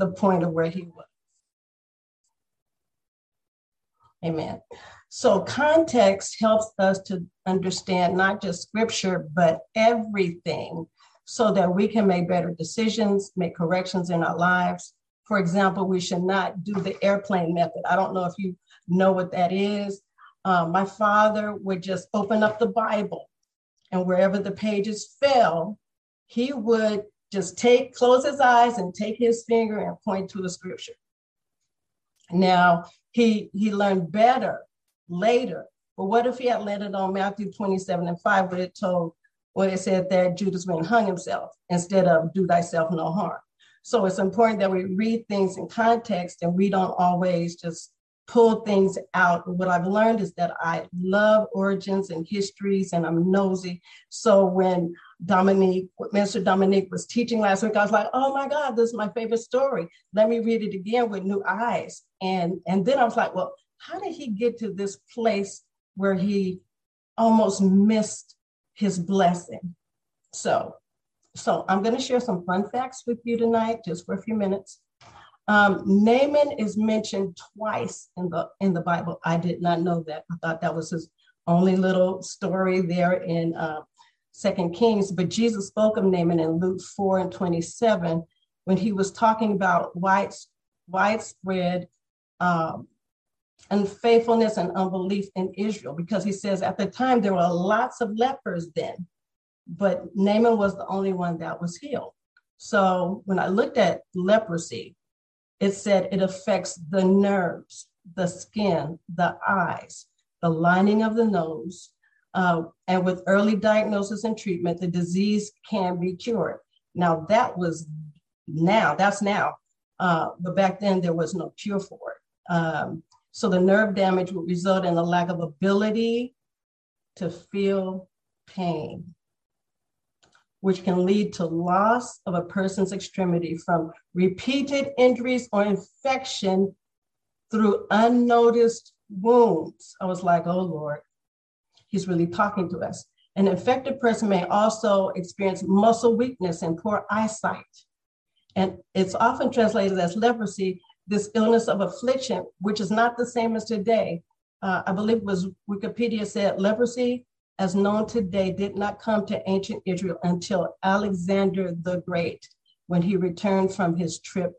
the point of where he was. Amen. So context helps us to understand not just scripture, but everything so that we can make better decisions, make corrections in our lives. For example, we should not do the airplane method. I don't know if you know what that is. Um, my father would just open up the Bible, and wherever the pages fell, he would just take, close his eyes and take his finger and point to the scripture. Now, he he learned better later. But what if he had landed on Matthew 27 and 5, where it told, where it said that Judas went and hung himself instead of do thyself no harm. So it's important that we read things in context and we don't always just pull things out. What I've learned is that I love origins and histories and I'm nosy. So when Dominique, what Minister Dominique was teaching last week, I was like, oh my God, this is my favorite story. Let me read it again with new eyes. And, and then I was like, well, how did he get to this place where he almost missed his blessing? So, so I'm going to share some fun facts with you tonight, just for a few minutes. Um, Naaman is mentioned twice in the in the Bible. I did not know that. I thought that was his only little story there in uh, Second Kings. But Jesus spoke of Naaman in Luke 4 and 27 when he was talking about widespread um, unfaithfulness and unbelief in Israel because he says at the time there were lots of lepers then, but Naaman was the only one that was healed. So when I looked at leprosy, it said it affects the nerves, the skin, the eyes, the lining of the nose. Uh, and with early diagnosis and treatment, the disease can be cured. Now, that was now, that's now. Uh, but back then, there was no cure for it. Um, so the nerve damage would result in a lack of ability to feel pain, which can lead to loss of a person's extremity from repeated injuries or infection through unnoticed wounds. I was like, oh Lord, he's really talking to us. An infected person may also experience muscle weakness and poor eyesight. And it's often translated as leprosy this illness of affliction, which is not the same as today. Uh, I believe it was Wikipedia said leprosy, as known today, did not come to ancient Israel until Alexander the Great, when he returned from his trip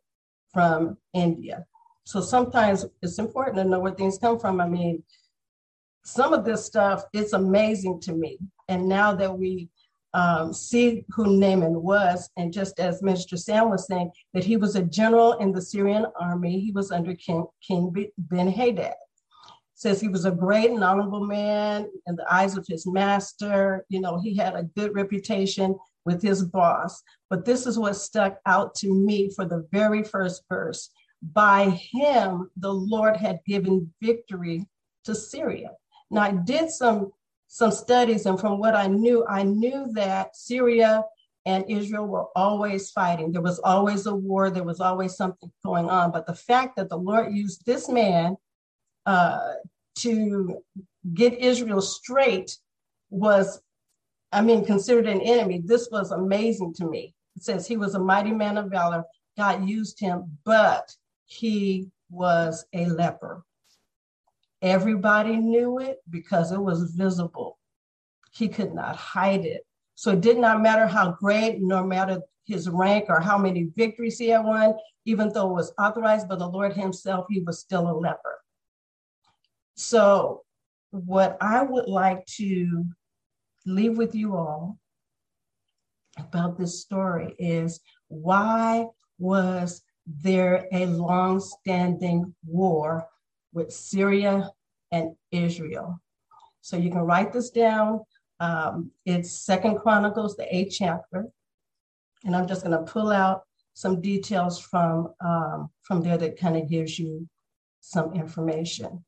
from India. So sometimes it's important to know where things come from. I mean, some of this stuff, it's amazing to me. And now that we um, see who Naaman was. And just as Minister Sam was saying, that he was a general in the Syrian army. He was under King, King Ben Hadad. Says he was a great and honorable man in the eyes of his master. You know, he had a good reputation with his boss. But this is what stuck out to me for the very first verse. By him, the Lord had given victory to Syria. Now, I did some some studies, and from what I knew, I knew that Syria and Israel were always fighting. There was always a war, there was always something going on. But the fact that the Lord used this man uh, to get Israel straight was, I mean, considered an enemy. This was amazing to me. It says he was a mighty man of valor. God used him, but he was a leper. Everybody knew it because it was visible. He could not hide it. So it did not matter how great, nor matter his rank or how many victories he had won, even though it was authorized by the Lord Himself, he was still a leper. So, what I would like to leave with you all about this story is why was there a long standing war with Syria and Israel. So you can write this down. Um, it's Second Chronicles, the eighth chapter, and I'm just going to pull out some details from um, from there that kind of gives you some information.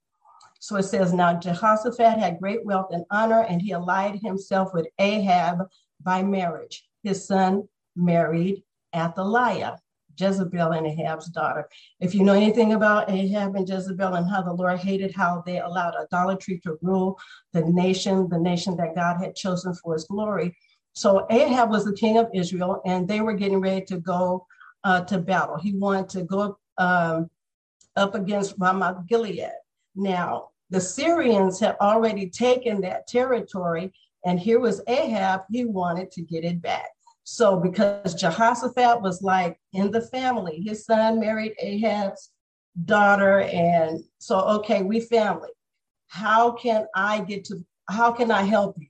So it says, now Jehoshaphat had great wealth and honor, and he allied himself with Ahab by marriage. His son married Athaliah. Jezebel and Ahab's daughter. If you know anything about Ahab and Jezebel and how the Lord hated how they allowed idolatry to rule the nation, the nation that God had chosen for his glory. So Ahab was the king of Israel, and they were getting ready to go uh, to battle. He wanted to go um, up against Ramoth Gilead. Now, the Syrians had already taken that territory, and here was Ahab, he wanted to get it back. So, because Jehoshaphat was like in the family, his son married Ahab's daughter, and so, okay, we family. How can I get to, how can I help you?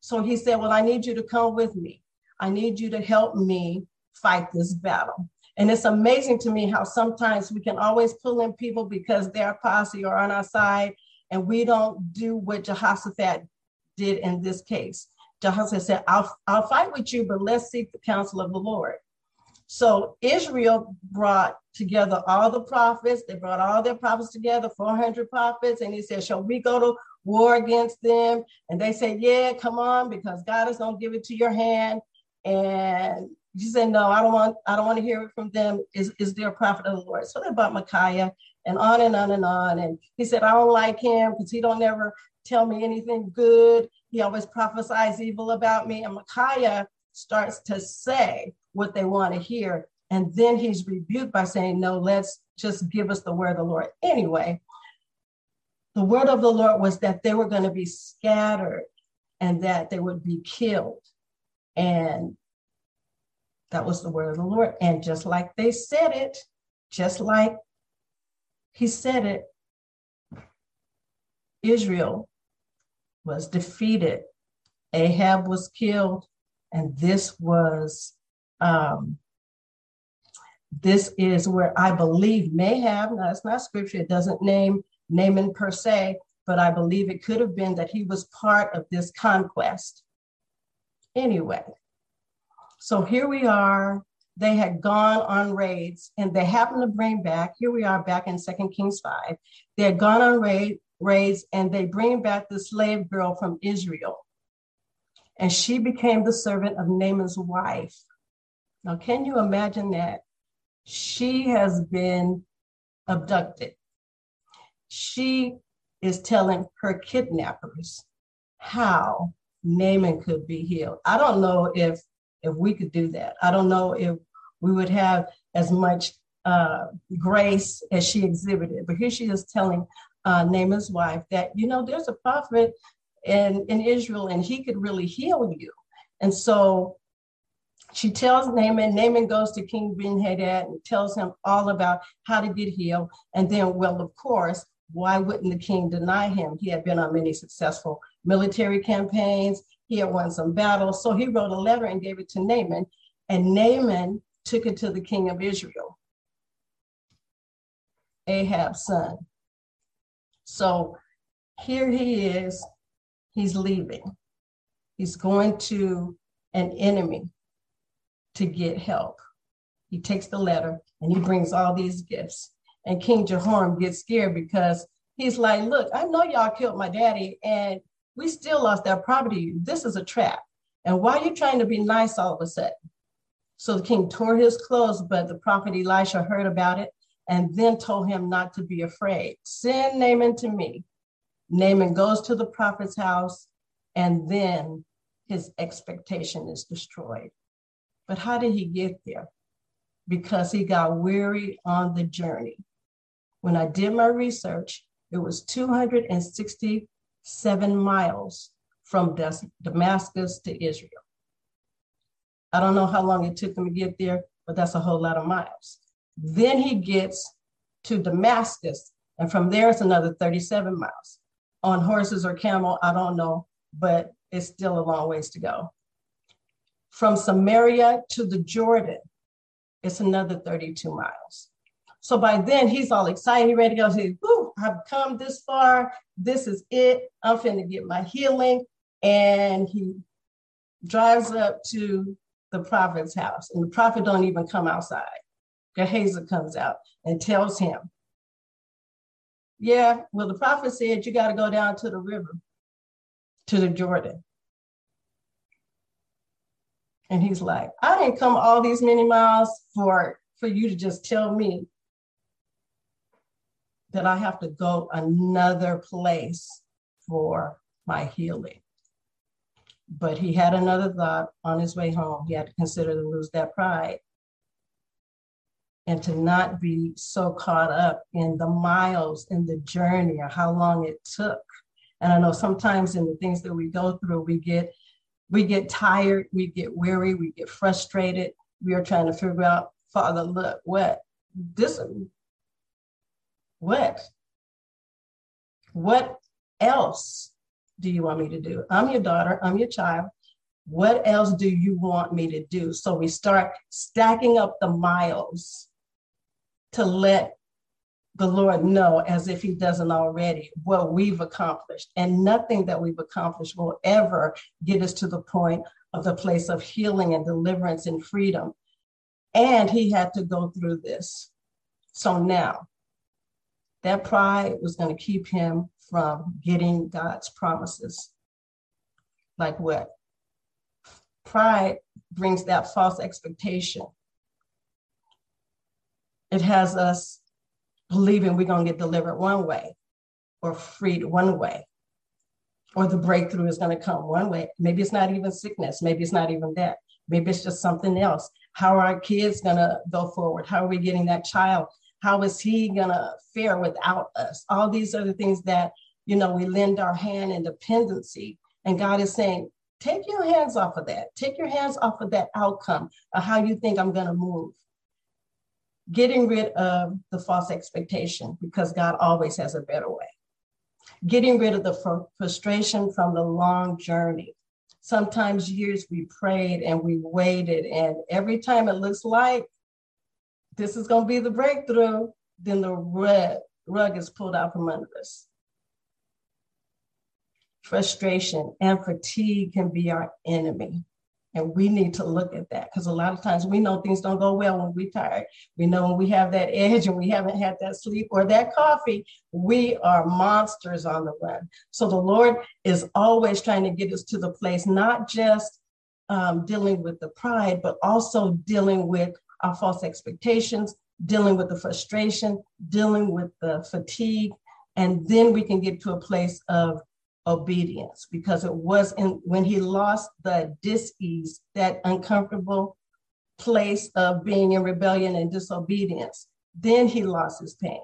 So he said, Well, I need you to come with me. I need you to help me fight this battle. And it's amazing to me how sometimes we can always pull in people because they're posse or on our side, and we don't do what Jehoshaphat did in this case. Jehoshaphat said, I'll, I'll fight with you, but let's seek the counsel of the Lord. So Israel brought together all the prophets. They brought all their prophets together, 400 prophets. And he said, Shall we go to war against them? And they said, Yeah, come on, because God is going to give it to your hand. And he said, No, I don't want, I don't want to hear it from them. Is, is there a prophet of the Lord? So they brought Micaiah and on and on and on. And he said, I don't like him because he don't never tell me anything good. He always prophesies evil about me. And Micaiah starts to say what they want to hear. And then he's rebuked by saying, No, let's just give us the word of the Lord. Anyway, the word of the Lord was that they were going to be scattered and that they would be killed. And that was the word of the Lord. And just like they said it, just like he said it, Israel was defeated. Ahab was killed. And this was, um, this is where I believe may have, now it's not scripture, it doesn't name Naaman per se, but I believe it could have been that he was part of this conquest. Anyway, so here we are. They had gone on raids and they happened to bring back, here we are back in Second Kings 5. They had gone on raid, raids and they bring back the slave girl from Israel. And she became the servant of Naaman's wife. Now, can you imagine that? She has been abducted. She is telling her kidnappers how Naaman could be healed. I don't know if if we could do that. I don't know if we would have as much uh, grace as she exhibited. But here she is telling uh, Naaman's wife that, you know, there's a prophet in, in Israel and he could really heal you. And so she tells Naaman, Naaman goes to King Ben-Hadad and tells him all about how to get healed. And then, well, of course, why wouldn't the king deny him? He had been on many successful military campaigns. He had won some battles. So he wrote a letter and gave it to Naaman. And Naaman took it to the king of Israel, Ahab's son. So here he is, he's leaving. He's going to an enemy to get help. He takes the letter and he brings all these gifts. And King Jehoram gets scared because he's like, Look, I know y'all killed my daddy and we still lost that property. This is a trap. And why are you trying to be nice all of a sudden? So the king tore his clothes, but the prophet Elisha heard about it and then told him not to be afraid. Send Naaman to me. Naaman goes to the prophet's house, and then his expectation is destroyed. But how did he get there? Because he got weary on the journey. When I did my research, it was 267 miles from Damascus to Israel. I don't know how long it took him to get there, but that's a whole lot of miles. Then he gets to Damascus, and from there it's another 37 miles. On horses or camel, I don't know, but it's still a long ways to go. From Samaria to the Jordan, it's another 32 miles. So by then he's all excited, he ready to go. He's, Ooh, I've come this far. This is it. I'm finna get my healing. And he drives up to the prophet's house, and the prophet don't even come outside. Gehazi comes out and tells him, Yeah, well, the prophet said you got to go down to the river, to the Jordan. And he's like, I didn't come all these many miles for, for you to just tell me that I have to go another place for my healing. But he had another thought on his way home. He had to consider to lose that pride and to not be so caught up in the miles in the journey or how long it took. And I know sometimes in the things that we go through, we get we get tired, we get weary, we get frustrated. We are trying to figure out, Father, look, what this what? What else do you want me to do? I'm your daughter, I'm your child. What else do you want me to do? So we start stacking up the miles to let the Lord know, as if He doesn't already, what we've accomplished. And nothing that we've accomplished will ever get us to the point of the place of healing and deliverance and freedom. And He had to go through this. So now, that pride was going to keep him from getting God's promises. Like what? Pride brings that false expectation it has us believing we're going to get delivered one way or freed one way or the breakthrough is going to come one way. Maybe it's not even sickness maybe it's not even that. Maybe it's just something else. How are our kids going to go forward? How are we getting that child? How is he going to fare without us? All these are the things that you know we lend our hand in dependency. And god is saying take your hands off of that. Take your hands off of that outcome of how you think i'm going to move getting rid of the false expectation because God always has a better way. Getting rid of the fr- frustration from the long journey. Sometimes years we prayed and we waited, and every time it looks like this is going to be the breakthrough, then the rug, rug is pulled out from under us. Frustration and fatigue can be our enemy. And we need to look at that because a lot of times we know things don't go well when we're tired. We know when we have that edge and we haven't had that sleep or that coffee, we are monsters on the run. So the Lord is always trying to get us to the place, not just um, dealing with the pride, but also dealing with our false expectations, dealing with the frustration, dealing with the fatigue. And then we can get to a place of obedience because it was in when he lost the dis-ease, that uncomfortable place of being in rebellion and disobedience, then he lost his pain.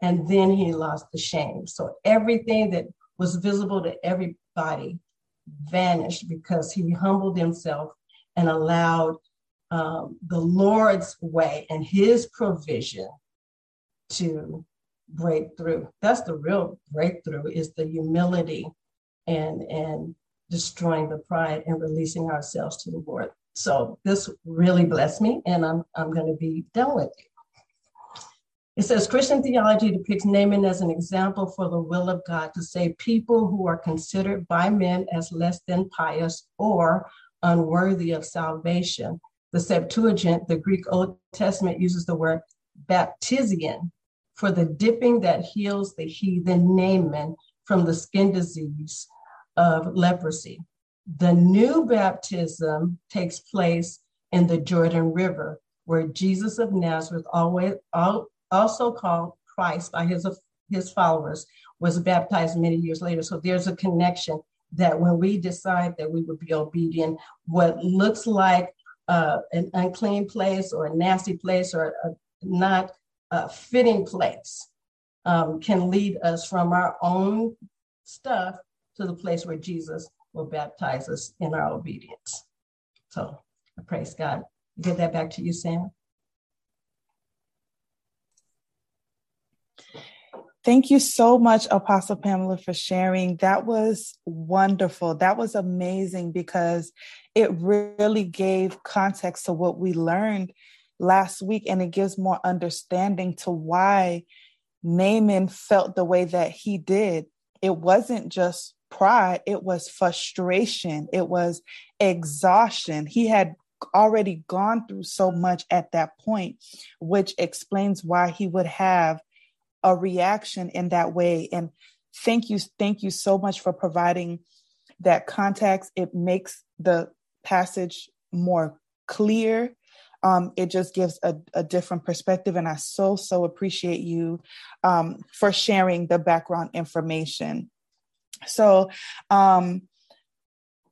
And then he lost the shame. So everything that was visible to everybody vanished because he humbled himself and allowed um, the Lord's way and his provision to breakthrough. That's the real breakthrough is the humility and and destroying the pride and releasing ourselves to the Lord. So this really blessed me, and I'm I'm going to be done with it. It says Christian theology depicts Naaman as an example for the will of God to save people who are considered by men as less than pious or unworthy of salvation. The Septuagint, the Greek Old Testament, uses the word baptizion for the dipping that heals the heathen Naaman from the skin disease of leprosy. The new baptism takes place in the Jordan River, where Jesus of Nazareth, always, also called Christ by his, his followers, was baptized many years later. So there's a connection that when we decide that we would be obedient, what looks like uh, an unclean place or a nasty place or a, not uh, fitting place um, can lead us from our own stuff to the place where Jesus will baptize us in our obedience. So I praise God. Give that back to you, Sam. Thank you so much, Apostle Pamela, for sharing. That was wonderful. That was amazing because it really gave context to what we learned last week, and it gives more understanding to why Naaman felt the way that he did. It wasn't just pride, it was frustration, it was exhaustion. He had already gone through so much at that point, which explains why he would have a reaction in that way. And thank you, thank you so much for providing that context. It makes the passage more clear um, it just gives a, a, different perspective. And I so, so appreciate you um, for sharing the background information. So, um,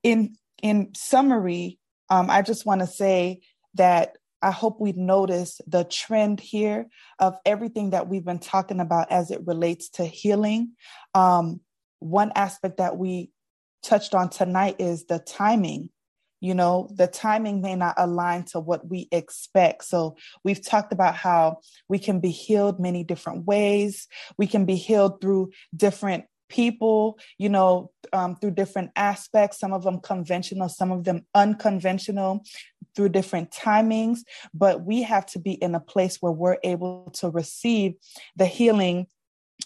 in in summary, um, I just want to say that I hope we notice the trend here of everything that we've been talking about as it relates to healing. Um, one aspect that we touched on tonight is the timing. You know, the timing may not align to what we expect. So, we've talked about how we can be healed many different ways. We can be healed through different people, you know, um, through different aspects, some of them conventional, some of them unconventional, through different timings. But we have to be in a place where we're able to receive the healing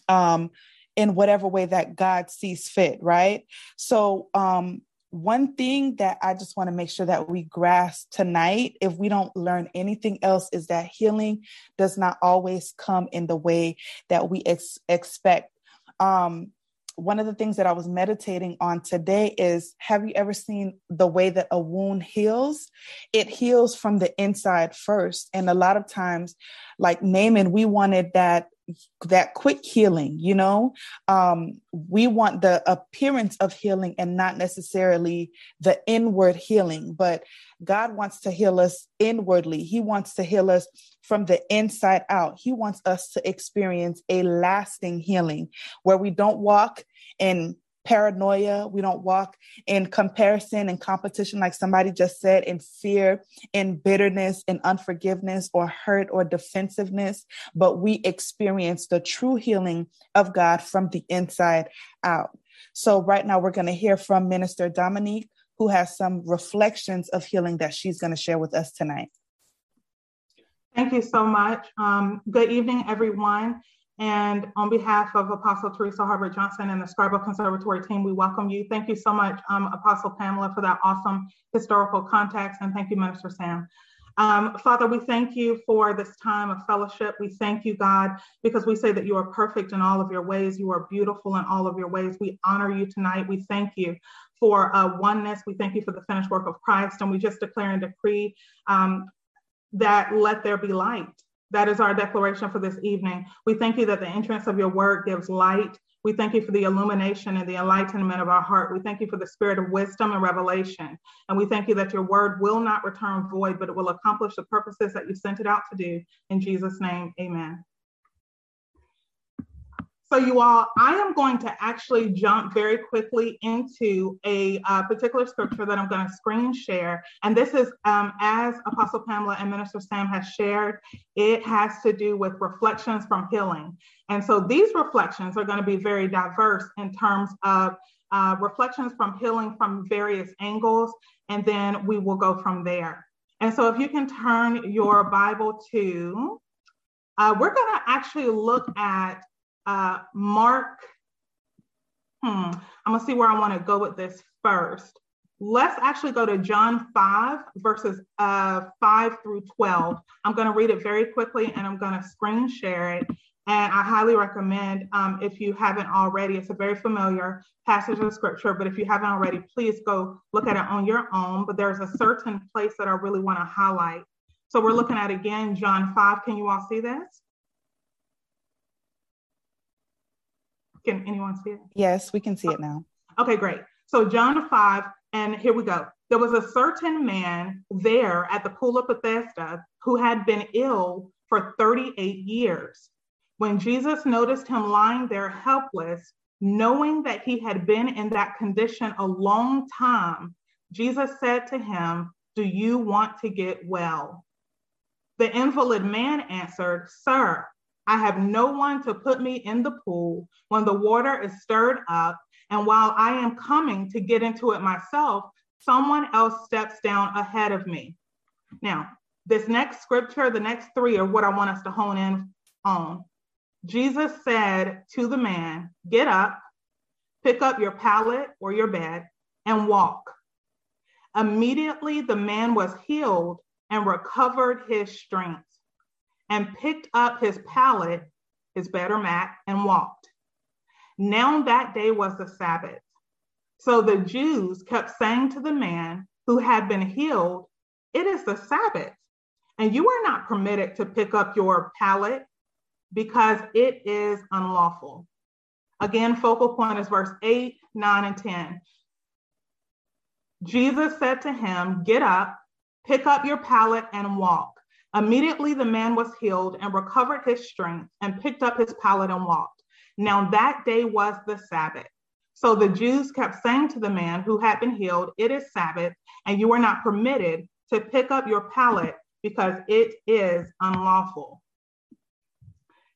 um, in whatever way that God sees fit, right? So, um, one thing that I just want to make sure that we grasp tonight, if we don't learn anything else, is that healing does not always come in the way that we ex- expect. Um, one of the things that I was meditating on today is have you ever seen the way that a wound heals? It heals from the inside first. And a lot of times, like Naaman, we wanted that that quick healing you know? Um, we want the appearance of healing and not necessarily the inward healing but god wants to heal us inwardly. He wants to heal us from the inside out. He wants us to experience a lasting healing where we don't walk in paranoia. We don't walk in comparison and competition, like somebody just said, in fear, in bitterness, in unforgiveness, or hurt or defensiveness, but we experience the true healing of God from the inside out. So, right now, we're going to hear from Minister Dominique, who has some reflections of healing that she's going to share with us tonight. Thank you so much. Um, good evening, everyone. And on behalf of Apostle Teresa Harvard Johnson and the Scribal Conservatory team, we welcome you. Thank you so much, um, Apostle Pamela, for that awesome historical context. And thank you, Minister Sam. Um, Father, we thank you for this time of fellowship. We thank you, God, because we say that you are perfect in all of your ways. You are beautiful in all of your ways. We honor you tonight. We thank you for uh, oneness. We thank you for the finished work of Christ. And we just declare and decree um, that let there be light. That is our declaration for this evening. We thank you that the entrance of your word gives light. We thank you for the illumination and the enlightenment of our heart. We thank you for the spirit of wisdom and revelation. And we thank you that your word will not return void, but it will accomplish the purposes that you sent it out to do. In Jesus' name, amen. So you all, I am going to actually jump very quickly into a uh, particular scripture that I'm going to screen share. And this is, um, as Apostle Pamela and Minister Sam has shared, it has to do with reflections from healing. And so these reflections are going to be very diverse in terms of uh, reflections from healing from various angles. And then we will go from there. And so if you can turn your Bible to, uh, we're going to actually look at uh, Mark, hmm, I'm gonna see where I wanna go with this first. Let's actually go to John 5, verses uh, 5 through 12. I'm gonna read it very quickly and I'm gonna screen share it. And I highly recommend, um, if you haven't already, it's a very familiar passage of scripture, but if you haven't already, please go look at it on your own. But there's a certain place that I really want to highlight. So we're looking at again, John 5. Can you all see this? Can anyone see it? Yes, we can see it now. Okay, great. So John 5, and here we go. There was a certain man there at the pool of Bethesda who had been ill for 38 years. When Jesus noticed him lying there helpless, knowing that he had been in that condition a long time, Jesus said to him, Do you want to get well? The invalid man answered, Sir, I have no one to put me in the pool when the water is stirred up. And while I am coming to get into it myself, someone else steps down ahead of me. Now, this next scripture, the next three are what I want us to hone in on. Jesus said to the man, Get up, pick up your pallet or your bed, and walk. Immediately, the man was healed and recovered his strength and picked up his pallet, his better mat, and walked. Now that day was the Sabbath. So the Jews kept saying to the man who had been healed, It is the Sabbath, and you are not permitted to pick up your pallet because it is unlawful. Again, focal point is verse 8, 9, and 10. Jesus said to him, Get up, pick up your pallet, and walk. Immediately the man was healed and recovered his strength and picked up his pallet and walked. Now that day was the Sabbath. So the Jews kept saying to the man who had been healed, It is Sabbath, and you are not permitted to pick up your pallet because it is unlawful.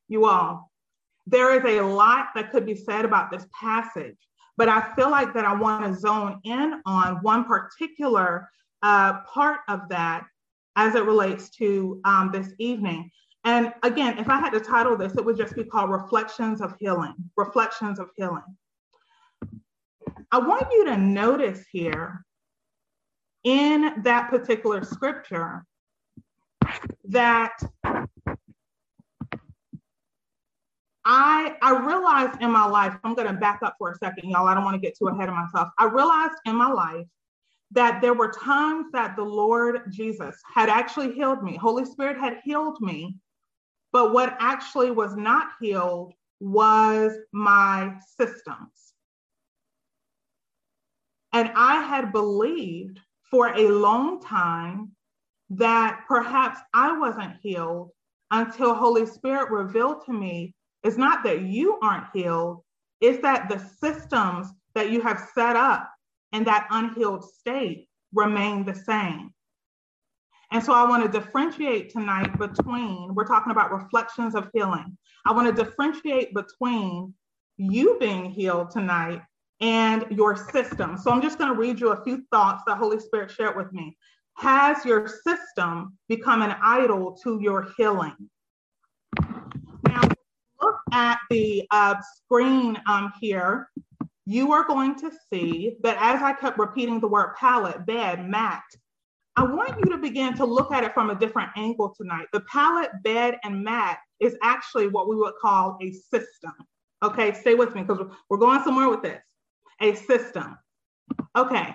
You all, there is a lot that could be said about this passage, but I feel like that I want to zone in on one particular uh, part of that as it relates to um, this evening. And again, if I had to title this, it would just be called Reflections of Healing. Reflections of Healing. I want you to notice here in that particular scripture that I I realized in my life, I'm going to back up for a second, y'all. I don't want to get too ahead of myself. I realized in my life that there were times that the Lord Jesus had actually healed me. Holy Spirit had healed me. But what actually was not healed was my systems. And I had believed for a long time that perhaps I wasn't healed until Holy Spirit revealed to me it's not that you aren't healed, it's that the systems that you have set up in that unhealed state remain the same. And so I want to differentiate tonight between, we're talking about reflections of healing. I want to differentiate between you being healed tonight and your system. So I'm just going to read you a few thoughts that Holy Spirit shared with me. Has your system become an idol to your healing? Now, look at the uh, screen um, here. You are going to see that as I kept repeating the word pallet, bed, mat, I want you to begin to look at it from a different angle tonight. The pallet, bed, and mat is actually what we would call a system. Okay, stay with me because we're going somewhere with this a system. Okay,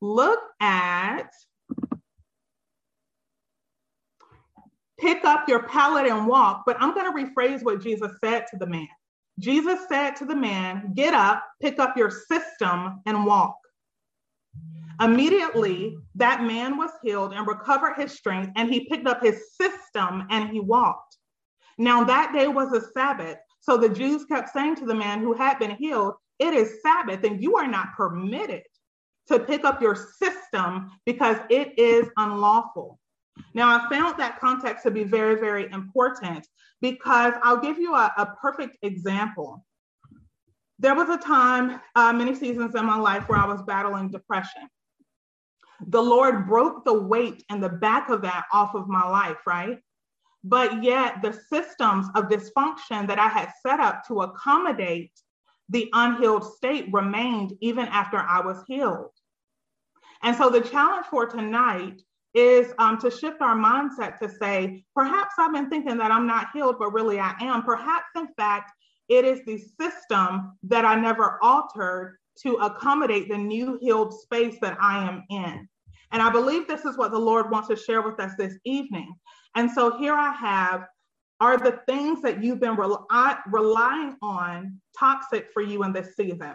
look at pick up your pallet and walk, but I'm going to rephrase what Jesus said to the man. Jesus said to the man, Get up, pick up your system, and walk. Immediately, that man was healed and recovered his strength, and he picked up his system and he walked. Now, that day was a Sabbath. So the Jews kept saying to the man who had been healed, it is Sabbath and you are not permitted to pick up your system because it is unlawful. Now, I found that context to be very, very important because I'll give you a, a perfect example. There was a time, uh, many seasons in my life, where I was battling depression. The Lord broke the weight and the back of that off of my life, right? But yet, the systems of dysfunction that I had set up to accommodate the unhealed state remained even after I was healed. And so the challenge for tonight is um, to shift our mindset to say, perhaps I've been thinking that I'm not healed, but really I am. Perhaps, in fact, it is the system that I never altered to accommodate the new healed space that I am in. And I believe this is what the Lord wants to share with us this evening. And so here I have are the things that you've been relying on toxic for you in this season?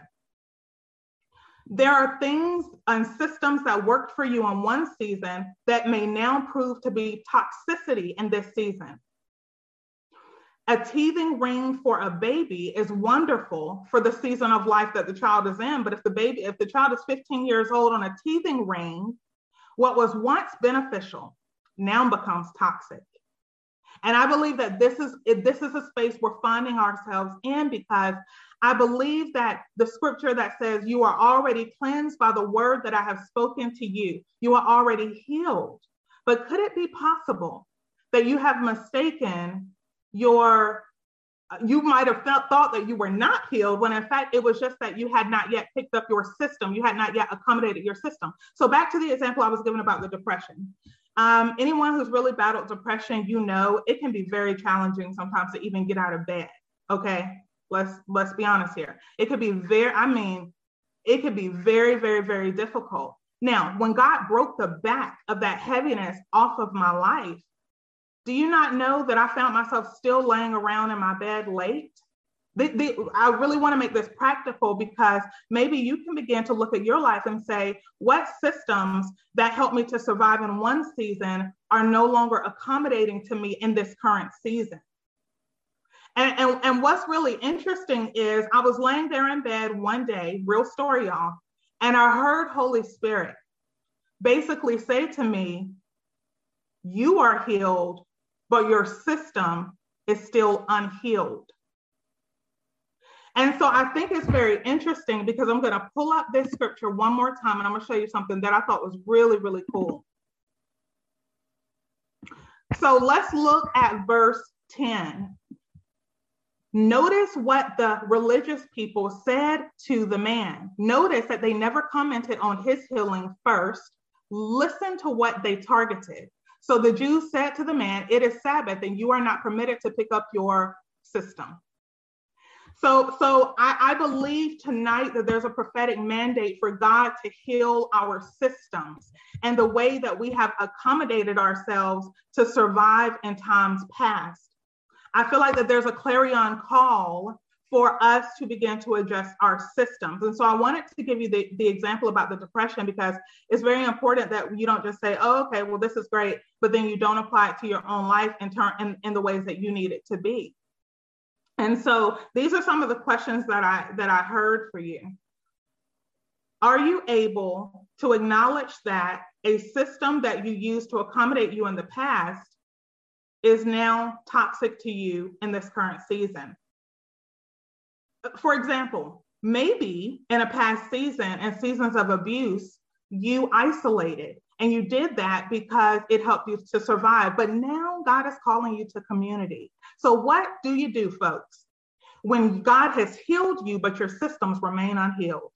There are things and systems that worked for you in one season that may now prove to be toxicity in this season. A teething ring for a baby is wonderful for the season of life that the child is in. But if the baby, if the child is 15 years old on a teething ring, what was once beneficial now becomes toxic. And I believe that this is this is a space we're finding ourselves in because I believe that the scripture that says you are already cleansed by the word that I have spoken to you, you are already healed. But could it be possible that you have mistaken your you might have felt, thought that you were not healed when in fact it was just that you had not yet picked up your system you had not yet accommodated your system so back to the example i was given about the depression um, anyone who's really battled depression, you know it can be very challenging sometimes to even get out of bed. Okay, let's let's be honest here. It could be very, I mean, it could be very, very, very difficult. Now, when God broke the back of that heaviness off of my life, do you not know that I found myself still laying around in my bed late? The, the, I really want to make this practical because maybe you can begin to look at your life and say, what systems that helped me to survive in one season are no longer accommodating to me in this current season? And, and, and what's really interesting is I was laying there in bed one day, real story, y'all, and I heard Holy Spirit basically say to me, You are healed, but your system is still unhealed. And so I think it's very interesting because I'm going to pull up this scripture one more time and I'm going to show you something that I thought was really, really cool. So let's look at verse 10. Notice what the religious people said to the man. Notice that they never commented on his healing first. Listen to what they targeted. So the Jews said to the man, It is Sabbath, and you are not permitted to pick up your system. So, so I, I, believe tonight that there's a prophetic mandate for God to heal our systems and the way that we have accommodated ourselves to survive in times past. I feel like that there's a clarion call for us to begin to address our systems. And so I wanted to give you the, the example about the depression because it's very important that you don't just say, oh, okay, well, this is great, but then you don't apply it to your own life in, turn, in, in the ways that you need it to be. And so these are some of the questions that I that I heard for you. Are you able to acknowledge that a system that you used to accommodate you in the past is now toxic to you in this current season? For example, maybe in a past season and seasons of abuse, you isolated and you did that because it helped you to survive. But now God is calling you to community. So, what do you do, folks, when God has healed you, but your systems remain unhealed?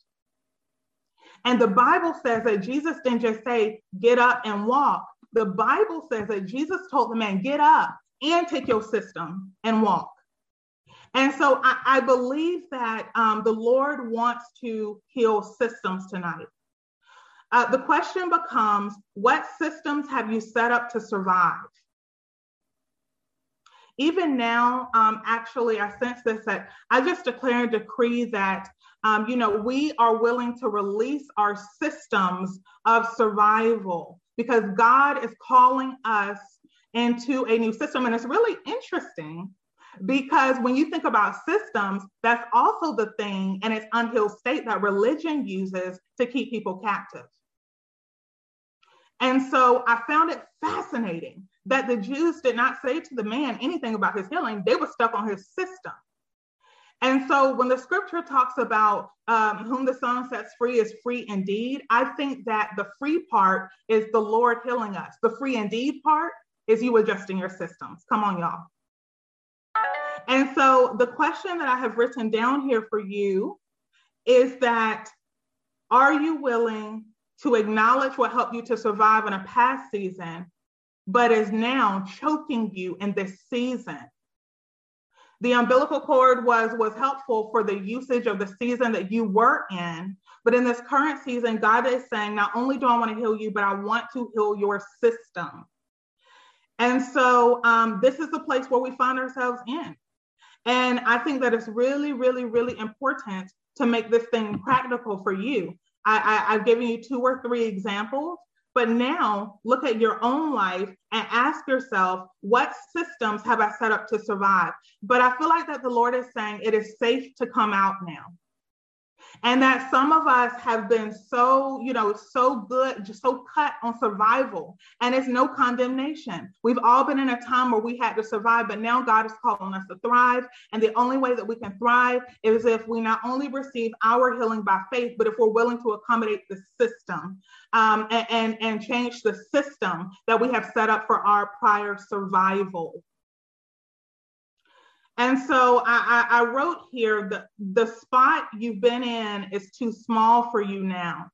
And the Bible says that Jesus didn't just say, get up and walk. The Bible says that Jesus told the man, get up and take your system and walk. And so I, I believe that um, the Lord wants to heal systems tonight. Uh, the question becomes what systems have you set up to survive? Even now, um, actually, I sense this that I just declare and decree that, um, you know, we are willing to release our systems of survival because God is calling us into a new system. And it's really interesting because when you think about systems, that's also the thing and its unhealed state that religion uses to keep people captive. And so I found it fascinating that the Jews did not say to the man anything about his healing. They were stuck on his system. And so when the scripture talks about um, whom the Son sets free is free indeed, I think that the free part is the Lord healing us. The free indeed part is you adjusting your systems. Come on, y'all. And so the question that I have written down here for you is that are you willing to acknowledge what helped you to survive in a past season, but is now choking you in this season. The umbilical cord was, was helpful for the usage of the season that you were in. But in this current season, God is saying, not only do I want to heal you, but I want to heal your system. And so um, this is the place where we find ourselves in. And I think that it's really, really, really important to make this thing practical for you. I, I, I've given you two or three examples, but now look at your own life and ask yourself, what systems have I set up to survive? But I feel like that the Lord is saying it is safe to come out now and that some of us have been so you know so good just so cut on survival and it's no condemnation. We've all been in a time where we had to survive but now god is calling us to thrive and the only way that we can thrive is if we not only receive our healing by faith but if we're willing to accommodate the system um, and, and and change the system that we have set up for our prior survival and so I, I, I wrote here the, the spot you've been in is too small for you now.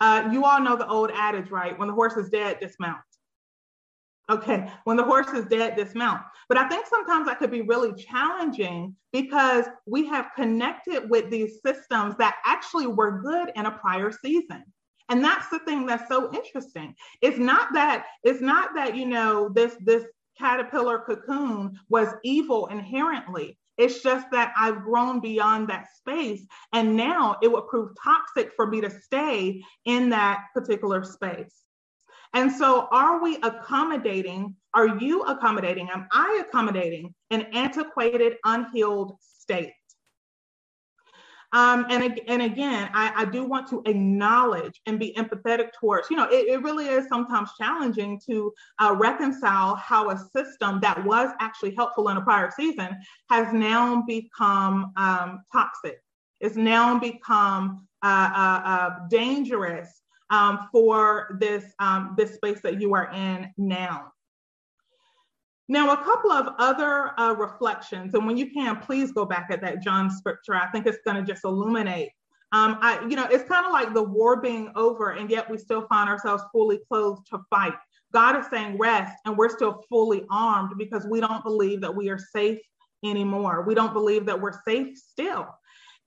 Uh, you all know the old adage, right? When the horse is dead, dismount. Okay, when the horse is dead, dismount. But I think sometimes that could be really challenging because we have connected with these systems that actually were good in a prior season. And that's the thing that's so interesting. It's not that it's not that you know this this caterpillar cocoon was evil inherently. It's just that I've grown beyond that space. And now it would prove toxic for me to stay in that particular space. And so, are we accommodating? Are you accommodating? Am I accommodating an antiquated, unhealed state? Um, and, and again, I, I, do want to acknowledge and be empathetic towards, you know, it, it really is sometimes challenging to uh, reconcile how a system that was actually helpful in a prior season has now become um, toxic. It's now become uh, uh, uh dangerous um, for this, um, this space that you are in now. Now, a couple of other uh, reflections, and when you can, please go back at that John scripture. I think it's going to just illuminate. Um, I, you know, it's kind of like the war being over, and yet we still find ourselves fully clothed to fight. God is saying rest, and we're still fully armed because we don't believe that we are safe anymore. We don't believe that we're safe still.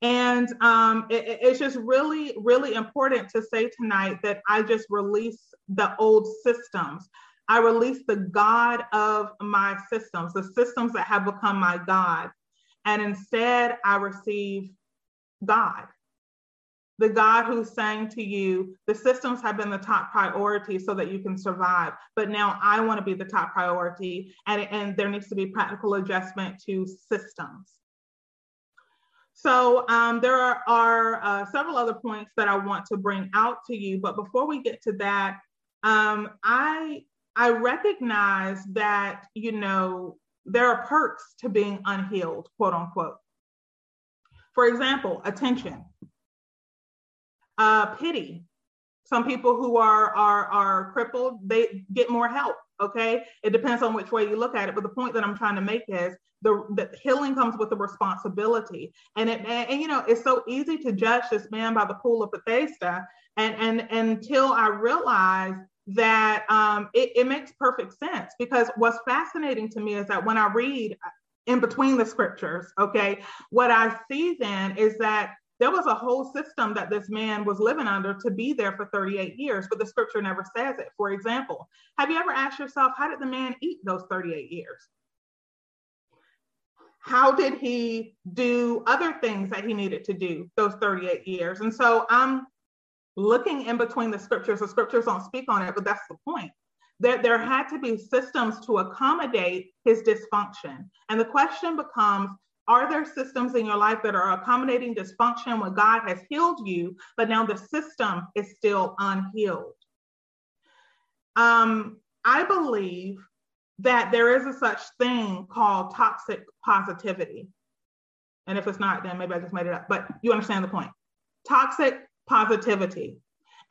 And um, it, it's just really, really important to say tonight that I just release the old systems. I release the God of my systems, the systems that have become my God. And instead, I receive God, the God who's saying to you, the systems have been the top priority so that you can survive. But now I want to be the top priority, and, and there needs to be practical adjustment to systems. So um, there are, are uh, several other points that I want to bring out to you. But before we get to that, um, I I recognize that, you know, there are perks to being unhealed, quote unquote. For example, attention, uh, pity. Some people who are, are, are crippled, they get more help. Okay. It depends on which way you look at it. But the point that I'm trying to make is the, the healing comes with the responsibility. And it, and, and, you know, it's so easy to judge this man by the pool of Bethesda. And, and, and until I realized that um, it, it makes perfect sense because what's fascinating to me is that when I read in between the scriptures, okay, what I see then is that there was a whole system that this man was living under to be there for 38 years, but the scripture never says it. For example, have you ever asked yourself, how did the man eat those 38 years? How did he do other things that he needed to do those 38 years? And so I'm looking in between the scriptures, the scriptures don't speak on it, but that's the point. That there had to be systems to accommodate his dysfunction. And the question becomes are there systems in your life that are accommodating dysfunction when God has healed you, but now the system is still unhealed? Um, I believe that there is a such thing called toxic positivity. And if it's not, then maybe I just made it up, but you understand the point. Toxic positivity.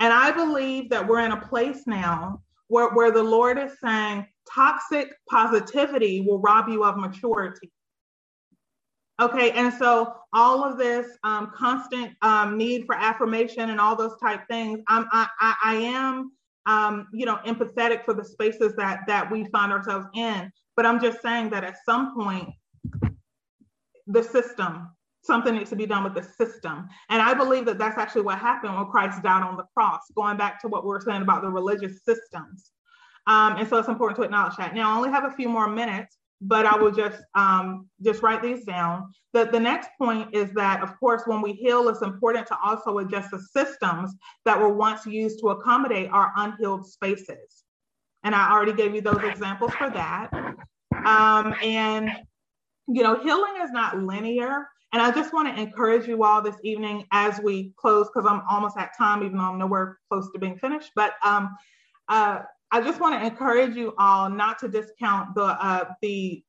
And I believe that we're in a place now where, where the Lord is saying toxic positivity will rob you of maturity. Okay, and so all of this um, constant um, need for affirmation and all those type things, I'm, I, I, am, um, you know, empathetic for the spaces that that we find ourselves in. But I'm just saying that at some point, the system something needs to be done with the system. And I believe that that's actually what happened when Christ died on the cross, going back to what we were saying about the religious systems. Um, and so it's important to acknowledge that. Now, I only have a few more minutes, but I will just um, just write these down. The, the next point is that, of course, when we heal, it's important to also adjust the systems that were once used to accommodate our unhealed spaces. And I already gave you those examples for that. Um, and you know, healing is not linear. And I just want to encourage you all this evening as we close, because I'm almost at time, even though I'm nowhere close to being finished. But um, uh, I just want to encourage you all not to discount the uh, the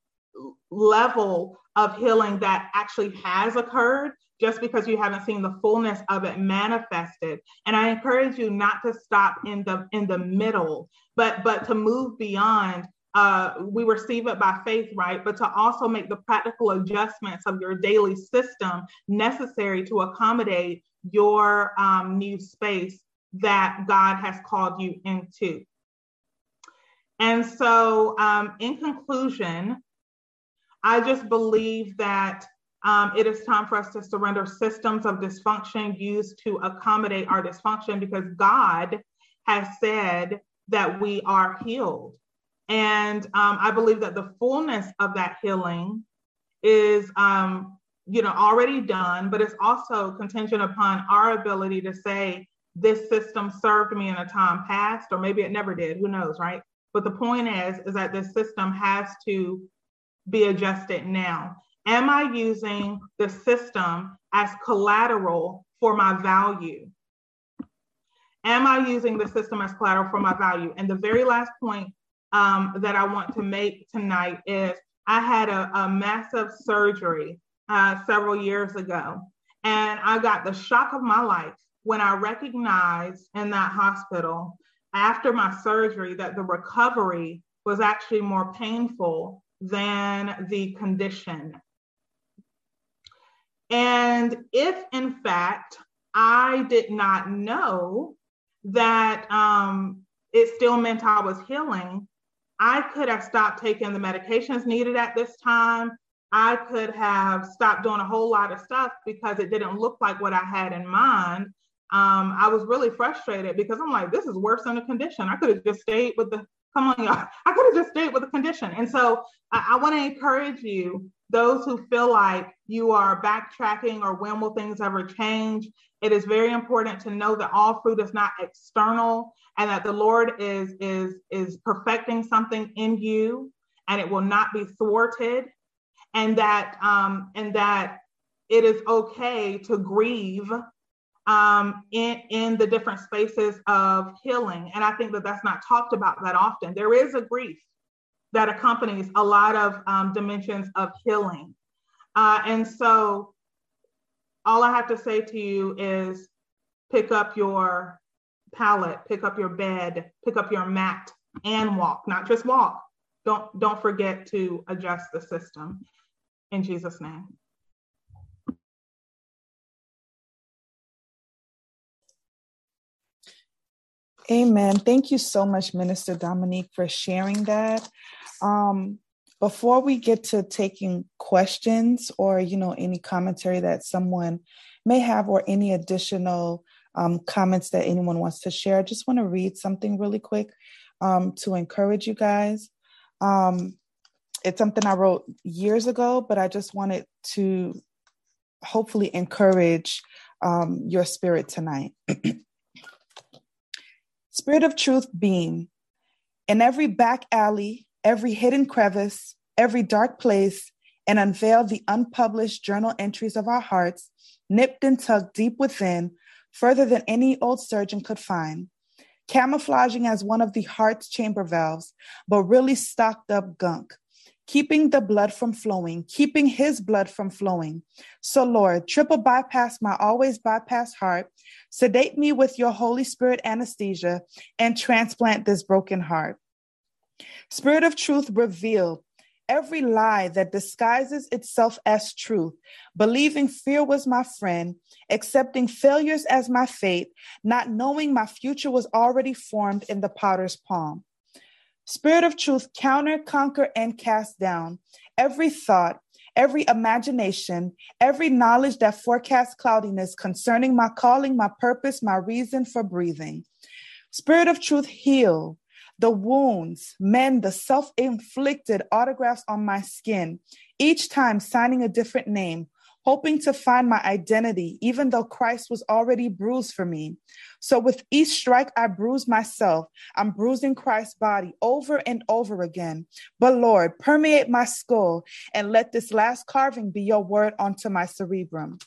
level of healing that actually has occurred just because you haven't seen the fullness of it manifested and i encourage you not to stop in the in the middle but but to move beyond uh, we receive it by faith, right? But to also make the practical adjustments of your daily system necessary to accommodate your um, new space that God has called you into. And so, um, in conclusion, I just believe that um, it is time for us to surrender systems of dysfunction used to accommodate our dysfunction because God has said that we are healed. And um, I believe that the fullness of that healing is, um, you know, already done, but it's also contingent upon our ability to say, this system served me in a time past, or maybe it never did, who knows, right? But the point is, is that this system has to be adjusted now. Am I using the system as collateral for my value? Am I using the system as collateral for my value? And the very last point um, that I want to make tonight is I had a, a massive surgery uh, several years ago, and I got the shock of my life when I recognized in that hospital after my surgery that the recovery was actually more painful than the condition. And if in fact I did not know that um, it still meant I was healing, I could have stopped taking the medications needed at this time. I could have stopped doing a whole lot of stuff because it didn't look like what I had in mind. Um, I was really frustrated because I'm like, this is worse than the condition. I could have just stayed with the, come on, y'all. I could have just stayed with the condition. And so I, I want to encourage you, those who feel like you are backtracking or when will things ever change, it is very important to know that all fruit is not external and that the Lord is is is perfecting something in you and it will not be thwarted and that um and that it is okay to grieve um, in, in the different spaces of healing. And I think that that's not talked about that often. There is a grief that accompanies a lot of um, dimensions of healing. Uh, and so all I have to say to you is pick up your pallet, pick up your bed, pick up your mat and walk, not just walk. Don't don't forget to adjust the system in Jesus name. Amen. Thank you so much, Minister Dominique, for sharing that. Um, before we get to taking questions or you know any commentary that someone may have or any additional um, comments that anyone wants to share, I just want to read something really quick um, to encourage you guys. Um, it's something I wrote years ago, but I just wanted to hopefully encourage um, your spirit tonight. spirit of truth beam in every back alley, every hidden crevice, every dark place, and unveil the unpublished journal entries of our hearts, nipped and tucked deep within further than any old surgeon could find, camouflaging as one of the heart's chamber valves, but really stocked up gunk, keeping the blood from flowing, keeping his blood from flowing. So, Lord, triple bypass my always bypass heart, sedate me with your Holy Spirit anesthesia, and transplant this broken heart. Spirit of truth, reveal every lie that disguises itself as truth, believing fear was my friend, accepting failures as my fate, not knowing my future was already formed in the potter's palm. Spirit of truth, counter, conquer, and cast down every thought, every imagination, every knowledge that forecasts cloudiness concerning my calling, my purpose, my reason for breathing. Spirit of truth, heal the wounds, mend the self inflicted autographs on my skin, each time signing a different name, hoping to find my identity, even though Christ was already bruised for me. So with each strike, I bruise myself. I'm bruising Christ's body over and over again. But Lord, permeate my skull and let this last carving be your word onto my cerebrum.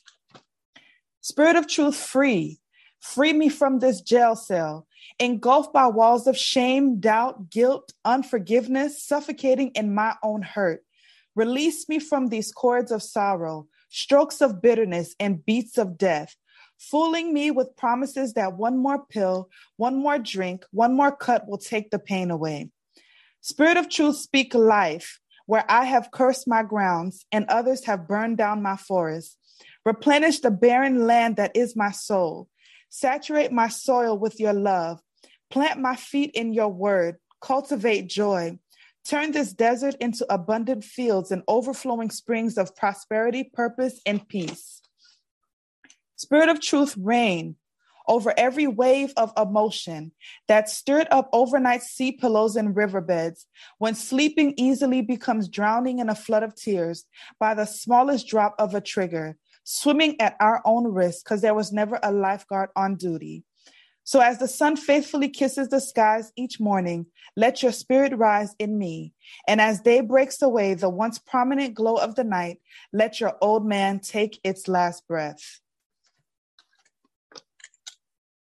Spirit of truth, free. Free me from this jail cell engulfed by walls of shame, doubt, guilt, unforgiveness, suffocating in my own hurt. Release me from these cords of sorrow, strokes of bitterness, and beats of death, fooling me with promises that one more pill, one more drink, one more cut will take the pain away. Spirit of truth, speak life where I have cursed my grounds and others have burned down my forests. Replenish the barren land that is my soul. Saturate my soil with your love. Plant my feet in your word. Cultivate joy. Turn this desert into abundant fields and overflowing springs of prosperity, purpose, and peace. Spirit of truth, reign over every wave of emotion that stirred up overnight sea pillows and riverbeds, when sleeping easily becomes drowning in a flood of tears by the smallest drop of a trigger, swimming at our own risk because there was never a lifeguard on duty. So, as the sun faithfully kisses the skies each morning, let your spirit rise in me. And as day breaks away the once prominent glow of the night, let your old man take its last breath.